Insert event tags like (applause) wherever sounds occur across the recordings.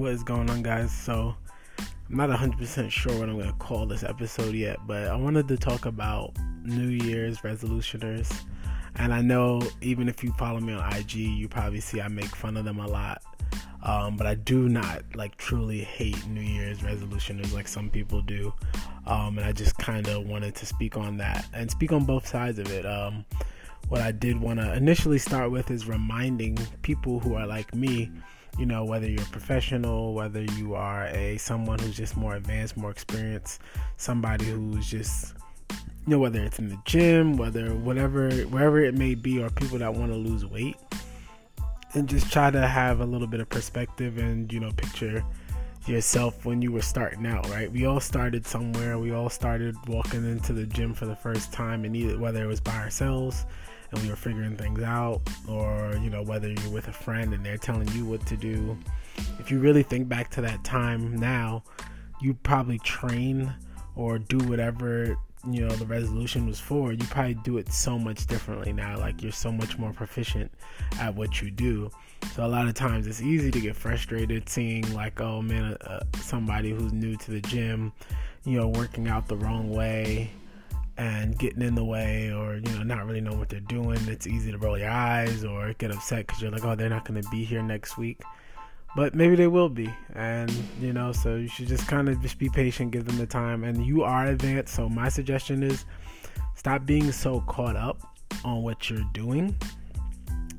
What is going on, guys? So, I'm not 100% sure what I'm going to call this episode yet, but I wanted to talk about New Year's resolutioners. And I know even if you follow me on IG, you probably see I make fun of them a lot. Um, but I do not like truly hate New Year's resolutioners like some people do. Um, and I just kind of wanted to speak on that and speak on both sides of it. Um, what I did want to initially start with is reminding people who are like me you know whether you're a professional whether you are a someone who's just more advanced more experienced somebody who's just you know whether it's in the gym whether whatever wherever it may be or people that want to lose weight and just try to have a little bit of perspective and you know picture yourself when you were starting out right? We all started somewhere. We all started walking into the gym for the first time and either whether it was by ourselves and we were figuring things out, or you know whether you're with a friend and they're telling you what to do. If you really think back to that time now, you probably train or do whatever you know the resolution was for. You probably do it so much differently now. Like you're so much more proficient at what you do. So a lot of times it's easy to get frustrated seeing like, oh man, uh, somebody who's new to the gym, you know, working out the wrong way and getting in the way or you know not really knowing what they're doing. It's easy to roll your eyes or get upset because you're like oh they're not going to be here next week. But maybe they will be. And you know so you should just kind of just be patient give them the time. And you are advanced so my suggestion is stop being so caught up on what you're doing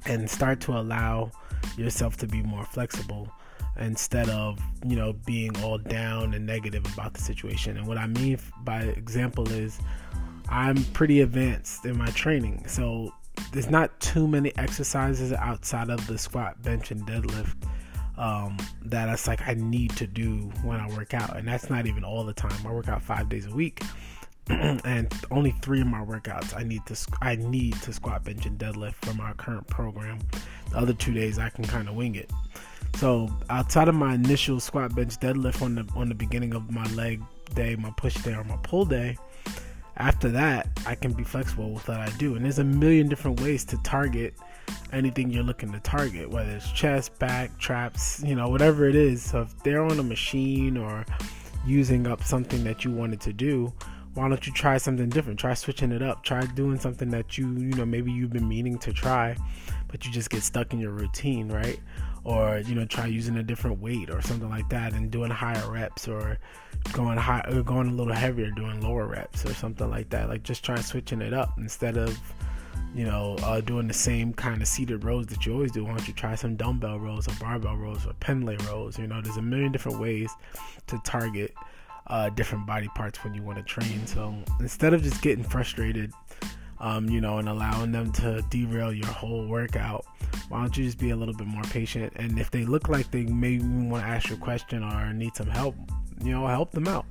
and start to allow yourself to be more flexible instead of you know being all down and negative about the situation. And what i mean by example is I'm pretty advanced in my training. So there's not too many exercises outside of the squat, bench, and deadlift um, that it's like I need to do when I work out. And that's not even all the time. I work out five days a week. (clears throat) and only three of my workouts I need to I need to squat, bench, and deadlift from our current program. The other two days I can kind of wing it. So outside of my initial squat, bench, deadlift on the on the beginning of my leg day, my push day, or my pull day, after that, I can be flexible with what I do. And there's a million different ways to target anything you're looking to target, whether it's chest, back, traps, you know, whatever it is. So if they're on a machine or using up something that you wanted to do, why don't you try something different? Try switching it up. Try doing something that you, you know, maybe you've been meaning to try, but you just get stuck in your routine, right? Or you know try using a different weight or something like that and doing higher reps or going high or going a little heavier doing lower reps or something like that. Like just try switching it up instead of you know uh, doing the same kind of seated rows that you always do. Why don't you try some dumbbell rows or barbell rows or pendlay rows? You know there's a million different ways to target uh, different body parts when you want to train. So instead of just getting frustrated um, you know, and allowing them to derail your whole workout. Why don't you just be a little bit more patient? And if they look like they maybe want to ask you a question or need some help, you know, help them out.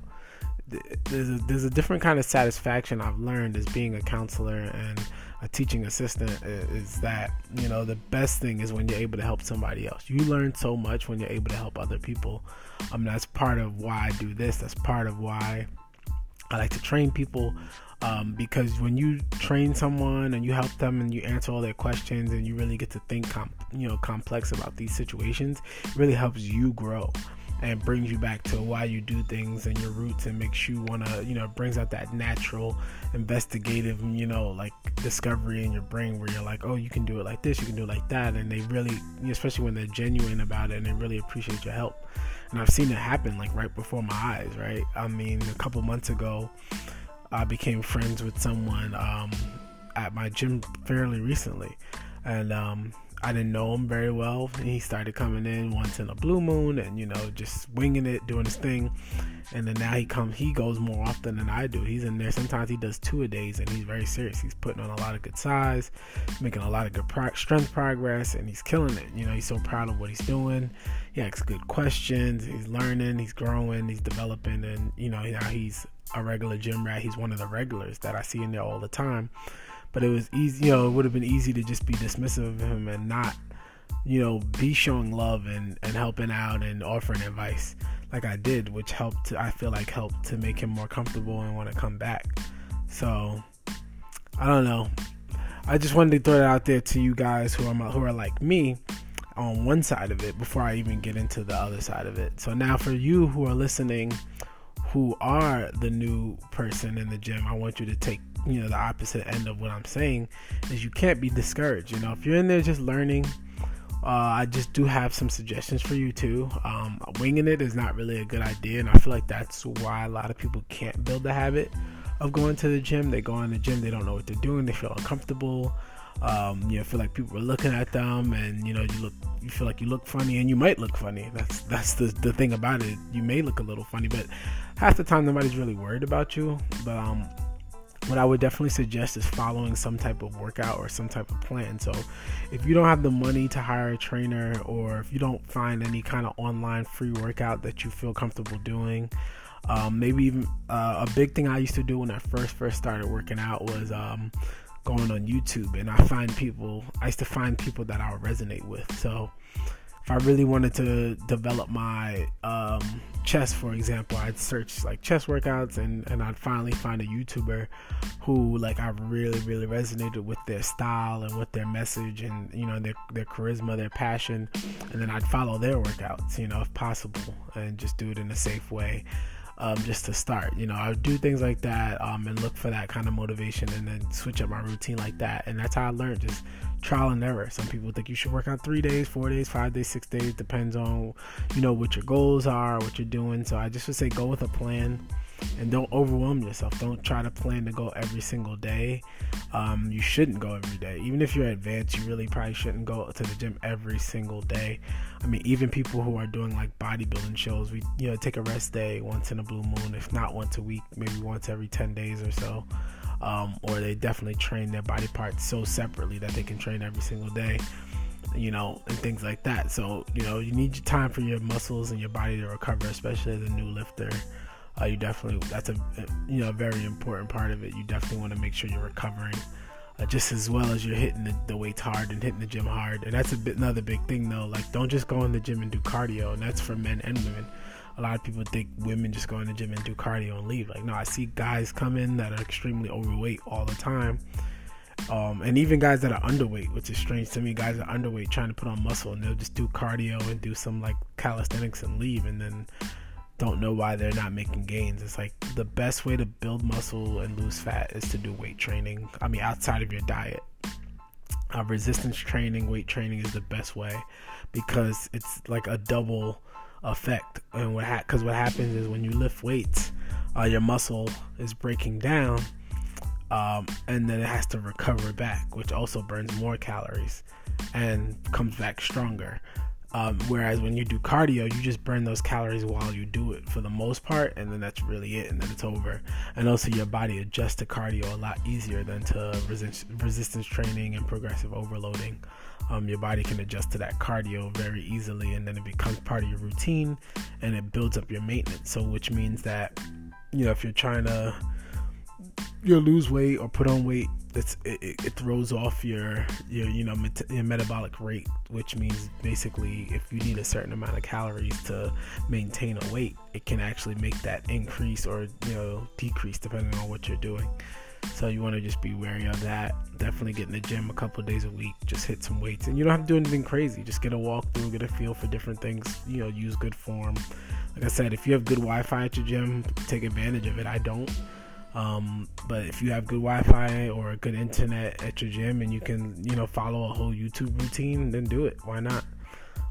There's a, there's a different kind of satisfaction I've learned as being a counselor and a teaching assistant is that you know the best thing is when you're able to help somebody else. You learn so much when you're able to help other people. I mean, that's part of why I do this. That's part of why I like to train people um, because when you train someone and you help them and you answer all their questions and you really get to think you know complex about these situations it really helps you grow and brings you back to why you do things and your roots and makes you want to you know brings out that natural investigative you know like discovery in your brain where you're like oh you can do it like this you can do it like that and they really especially when they're genuine about it and they really appreciate your help. And i've seen it happen like right before my eyes right? I mean a couple months ago I became friends with someone um, at my gym fairly recently, and um, I didn't know him very well. And He started coming in once in a blue moon, and you know, just winging it, doing his thing. And then now he comes, he goes more often than I do. He's in there. Sometimes he does two a days, and he's very serious. He's putting on a lot of good size, making a lot of good pro- strength progress, and he's killing it. You know, he's so proud of what he's doing. He asks good questions. He's learning. He's growing. He's developing, and you know, now he's a regular gym rat. He's one of the regulars that I see in there all the time. But it was easy, you know, it would have been easy to just be dismissive of him and not, you know, be showing love and, and helping out and offering advice like I did, which helped, to, I feel like helped to make him more comfortable and want to come back. So, I don't know. I just wanted to throw it out there to you guys who are, who are like me. on one side of it before I even get into the other side of it. So now for you who are listening who are the new person in the gym, I want you to take you know the opposite end of what I'm saying is you can't be discouraged. You know, if you're in there just learning, uh, I just do have some suggestions for you too. Um, winging it is not really a good idea, and I feel like that's why a lot of people can't build the habit of going to the gym. They go in the gym, they don't know what they're doing, they feel uncomfortable. Um, you know, feel like people are looking at them, and you know, you look, you feel like you look funny, and you might look funny. That's that's the the thing about it. You may look a little funny, but half the time nobody's really worried about you. But um, what I would definitely suggest is following some type of workout or some type of plan. So, if you don't have the money to hire a trainer, or if you don't find any kind of online free workout that you feel comfortable doing, um, maybe even uh, a big thing I used to do when I first first started working out was um, going on YouTube, and I find people. I used to find people that I would resonate with. So if I really wanted to develop my um, chest, for example, I'd search like chest workouts and, and I'd finally find a YouTuber who like I really, really resonated with their style and with their message and you know their their charisma, their passion, and then I'd follow their workouts, you know, if possible, and just do it in a safe way um, just to start. You know, I do things like that um, and look for that kind of motivation and then switch up my routine like that. And that's how I learned just trial and error. Some people think you should work out three days, four days, five days, six days, depends on, you know, what your goals are, what you're doing. So I just would say go with a plan and don't overwhelm yourself. Don't try to plan to go every single day. Um, you shouldn't go every day. Even if you're advanced, you really probably shouldn't go to the gym every single day. I mean, even people who are doing like bodybuilding shows, we you know take a rest day once in a blue moon, if not once a week, maybe once every ten days or so. Um, or they definitely train their body parts so separately that they can train every single day you know, and things like that. So, you know, you need your time for your muscles and your body to recover, especially as a new lifter uh, you definitely that's a you know a very important part of it. You definitely want to make sure you're recovering uh, just as well as you're hitting the, the, weights hard and hitting the gym hard. And that's a bit another big thing though. Like don't just go in the gym and do cardio, and that's for men and women. A lot of people think women just go in the gym and do cardio and leave. Like no, I see guys come in that are extremely overweight all the time. Um, and even guys that are underweight, which is strange to me, guys are underweight trying to put on muscle and they'll just do cardio and do some like calisthenics and leave, and then don't know why they're not making gains. It's like the best way to build muscle and lose fat is to do weight training. I mean, outside of your diet. Uh, resistance training, weight training is the best way because it's like a double effect. And what because ha- what happens is when you lift weights, uh, your muscle is breaking down, um, and then it has to recover back, which also burns more calories and comes back stronger. Um, whereas when you do cardio, you just burn those calories while you do it for the most part, and then that's really it, and then it's over. And also, your body adjusts to cardio a lot easier than to resist- resistance training and progressive overloading. Um, your body can adjust to that cardio very easily, and then it becomes part of your routine, and it builds up your maintenance. So, which means that you know if you're trying to you lose weight or put on weight, it, it, throws off your your you know met, your metabolic rate, which means basically if you need a certain amount of calories to maintain a weight, it can actually make that increase or you know decrease depending on what you're doing. So you want to just be wary of that. Definitely get in the gym a couple days a week. Just hit some weights, and you don't have to do anything crazy. Just get a walk through, get a feel for different things. You know, use good form. Like I said, if you have good Wi-Fi at your gym, take advantage of it. I don't. Um, but if you have good Wi-Fi or good internet at your gym and you can, you know, follow a whole YouTube routine, then do it. Why not?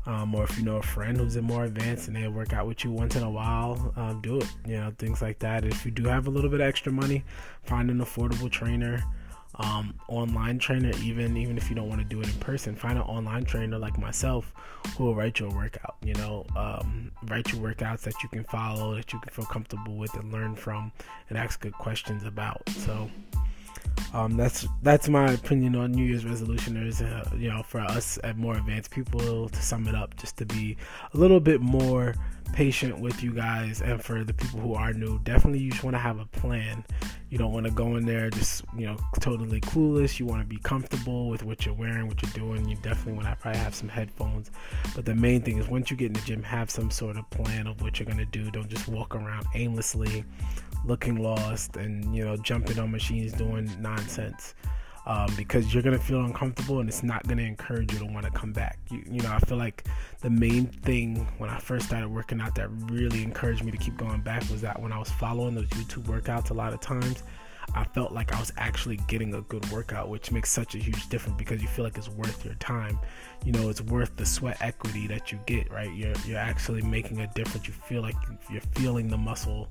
Um, or if you know a friend who's in more advanced and they work out with you once in a while, um, do it. You know, things like that. If you do have a little bit of extra money, find an affordable trainer um, online trainer, even even if you don't want to do it in person, find an online trainer like myself who will write you a workout. You know, um, write your workouts that you can follow, that you can feel comfortable with, and learn from, and ask good questions about. So. Um, that's that's my opinion on New Year's resolutioners. Uh, you know, for us at more advanced people, to sum it up, just to be a little bit more patient with you guys, and for the people who are new, definitely you just want to have a plan. You don't want to go in there just you know totally clueless. You want to be comfortable with what you're wearing, what you're doing. You definitely want to probably have some headphones. But the main thing is once you get in the gym, have some sort of plan of what you're gonna do. Don't just walk around aimlessly, looking lost, and you know jumping on machines doing nonsense. um, because you're gonna feel uncomfortable and it's not gonna encourage you to want to come back. You, you know, I feel like the main thing when I first started working out that really encouraged me to keep going back was that when I was following those YouTube workouts, a lot of times I felt like I was actually getting a good workout, which makes such a huge difference because you feel like it's worth your time. You know, it's worth the sweat equity that you get, right? You're you're actually making a difference. You feel like you're feeling the muscle,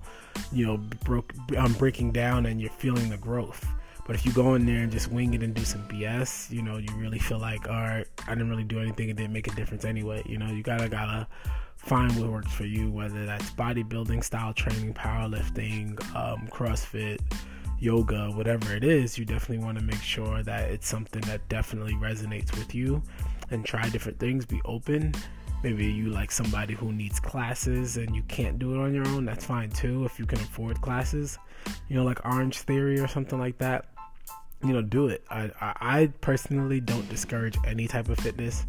you know, broke, um, breaking down, and you're feeling the growth. But if you go in there and just wing it and do some BS, you know, you really feel like, all right, I didn't really do anything. It didn't make a difference anyway. You know, you gotta gotta find what works for you, whether that's bodybuilding style training, powerlifting, um, CrossFit yoga, whatever it is, you definitely want to make sure that it's something that definitely resonates with you and try different things. Be open. Maybe you like somebody who needs classes and you can't do it on your own. That's fine too if you can afford classes. You know, like Orange Theory or something like that. You know, do it. I, I, personally don't discourage any type of fitness.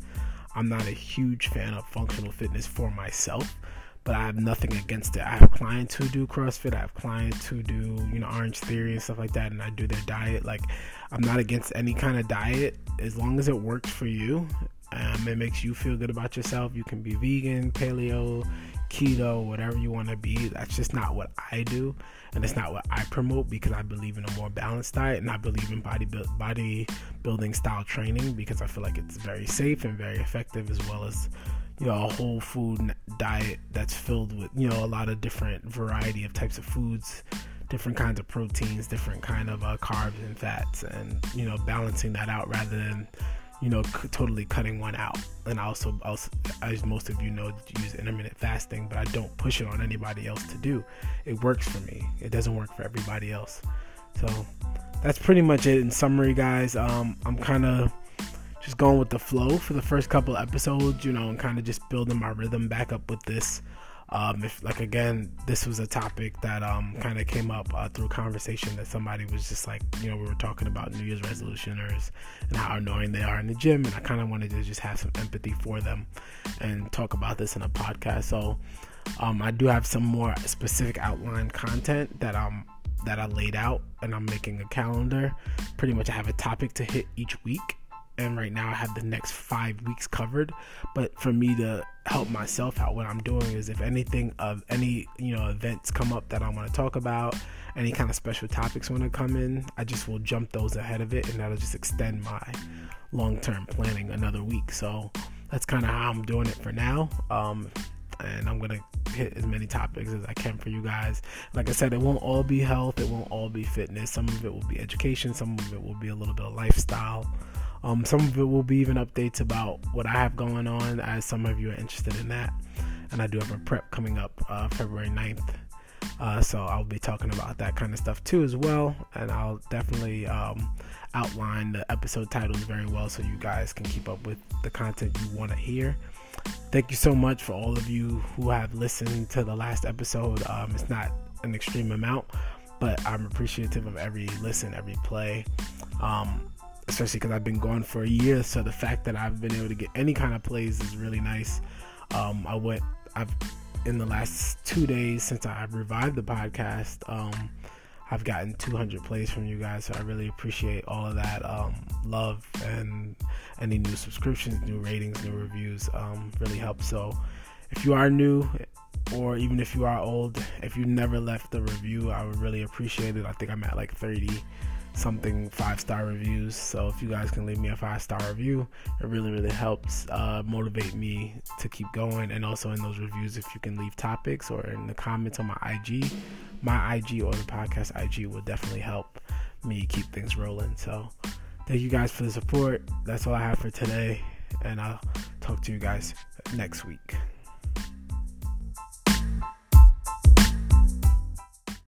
I'm not a huge fan of functional fitness for myself but I have nothing against it. I have clients who do CrossFit. I have clients who do, you know, Orange Theory and stuff like that, and I do their diet. Like, I'm not against any kind of diet as long as it works for you. Um, it makes you feel good about yourself. You can be vegan, paleo, keto, whatever you want to be. That's just not what I do, and it's not what I promote because I believe in a more balanced diet and I believe in body body building style training because I feel like it's very safe and very effective as well as you know a whole food diet that's filled with you know a lot of different variety of types of foods different kinds of proteins different kind of uh, carbs and fats and you know balancing that out rather than you know c- totally cutting one out. And also, also as most of you know use intermittent fasting but i don't push it on anybody else to do. It works for me. It doesn't work for everybody else. So that's pretty much it in summary guys. Um, i'm kind of just going with the flow for the first couple episodes, you know, and kind of just building my rhythm back up with this. Um, if like again, this was a topic that um, kind of came up uh, through conversation that somebody was just like, you know, we were talking about New Year's resolutioners and how annoying they are in the gym, and I kind of wanted to just have some empathy for them and talk about this in a podcast. So um, I do have some more specific outline content that um that I laid out, and I'm making a calendar. Pretty much, I have a topic to hit each week and right now I have the next five weeks covered. But for me to help myself out, what I'm doing is if anything of any you know events come up that I want to talk about, any kind of special topics want to come in, I just will jump those ahead of it, and that'll just extend my long-term planning another week. So that's kind of how I'm doing it for now. Um, and I'm gonna hit as many topics as I can for you guys. Like I said, it won't all be health, it won't all be fitness. Some of it will be education, some of it will be a little bit of lifestyle. Um, some of it will be even updates about what I have going on, as some of you are interested in that. And I do have a prep coming up uh, February 9th. Uh, so I'll be talking about that kind of stuff too, as well. And I'll definitely um, outline the episode titles very well so you guys can keep up with the content you want to hear. Thank you so much for all of you who have listened to the last episode. Um, it's not an extreme amount, but I'm appreciative of every listen, every play. Um, especially because I've been gone for a year. So the fact that I've been able to get any kind of plays is really nice. Um, I went, I've in the last two days since I revived the podcast. Um, I've gotten 200 plays from you guys, so I really appreciate all of that um, love and any new subscriptions, new ratings, new reviews. Um, really helps. So, if you are new, or even if you are old, if you never left a review, I would really appreciate it. I think I'm at like 30 something five star reviews. So if you guys can leave me a five star review, it really really helps uh, motivate me to keep going. And also in those reviews, if you can leave topics or in the comments on my IG, my IG or the podcast IG will definitely help me keep things rolling. So thank you guys for the support. That's all I have for today, and I'll talk to you guys next week.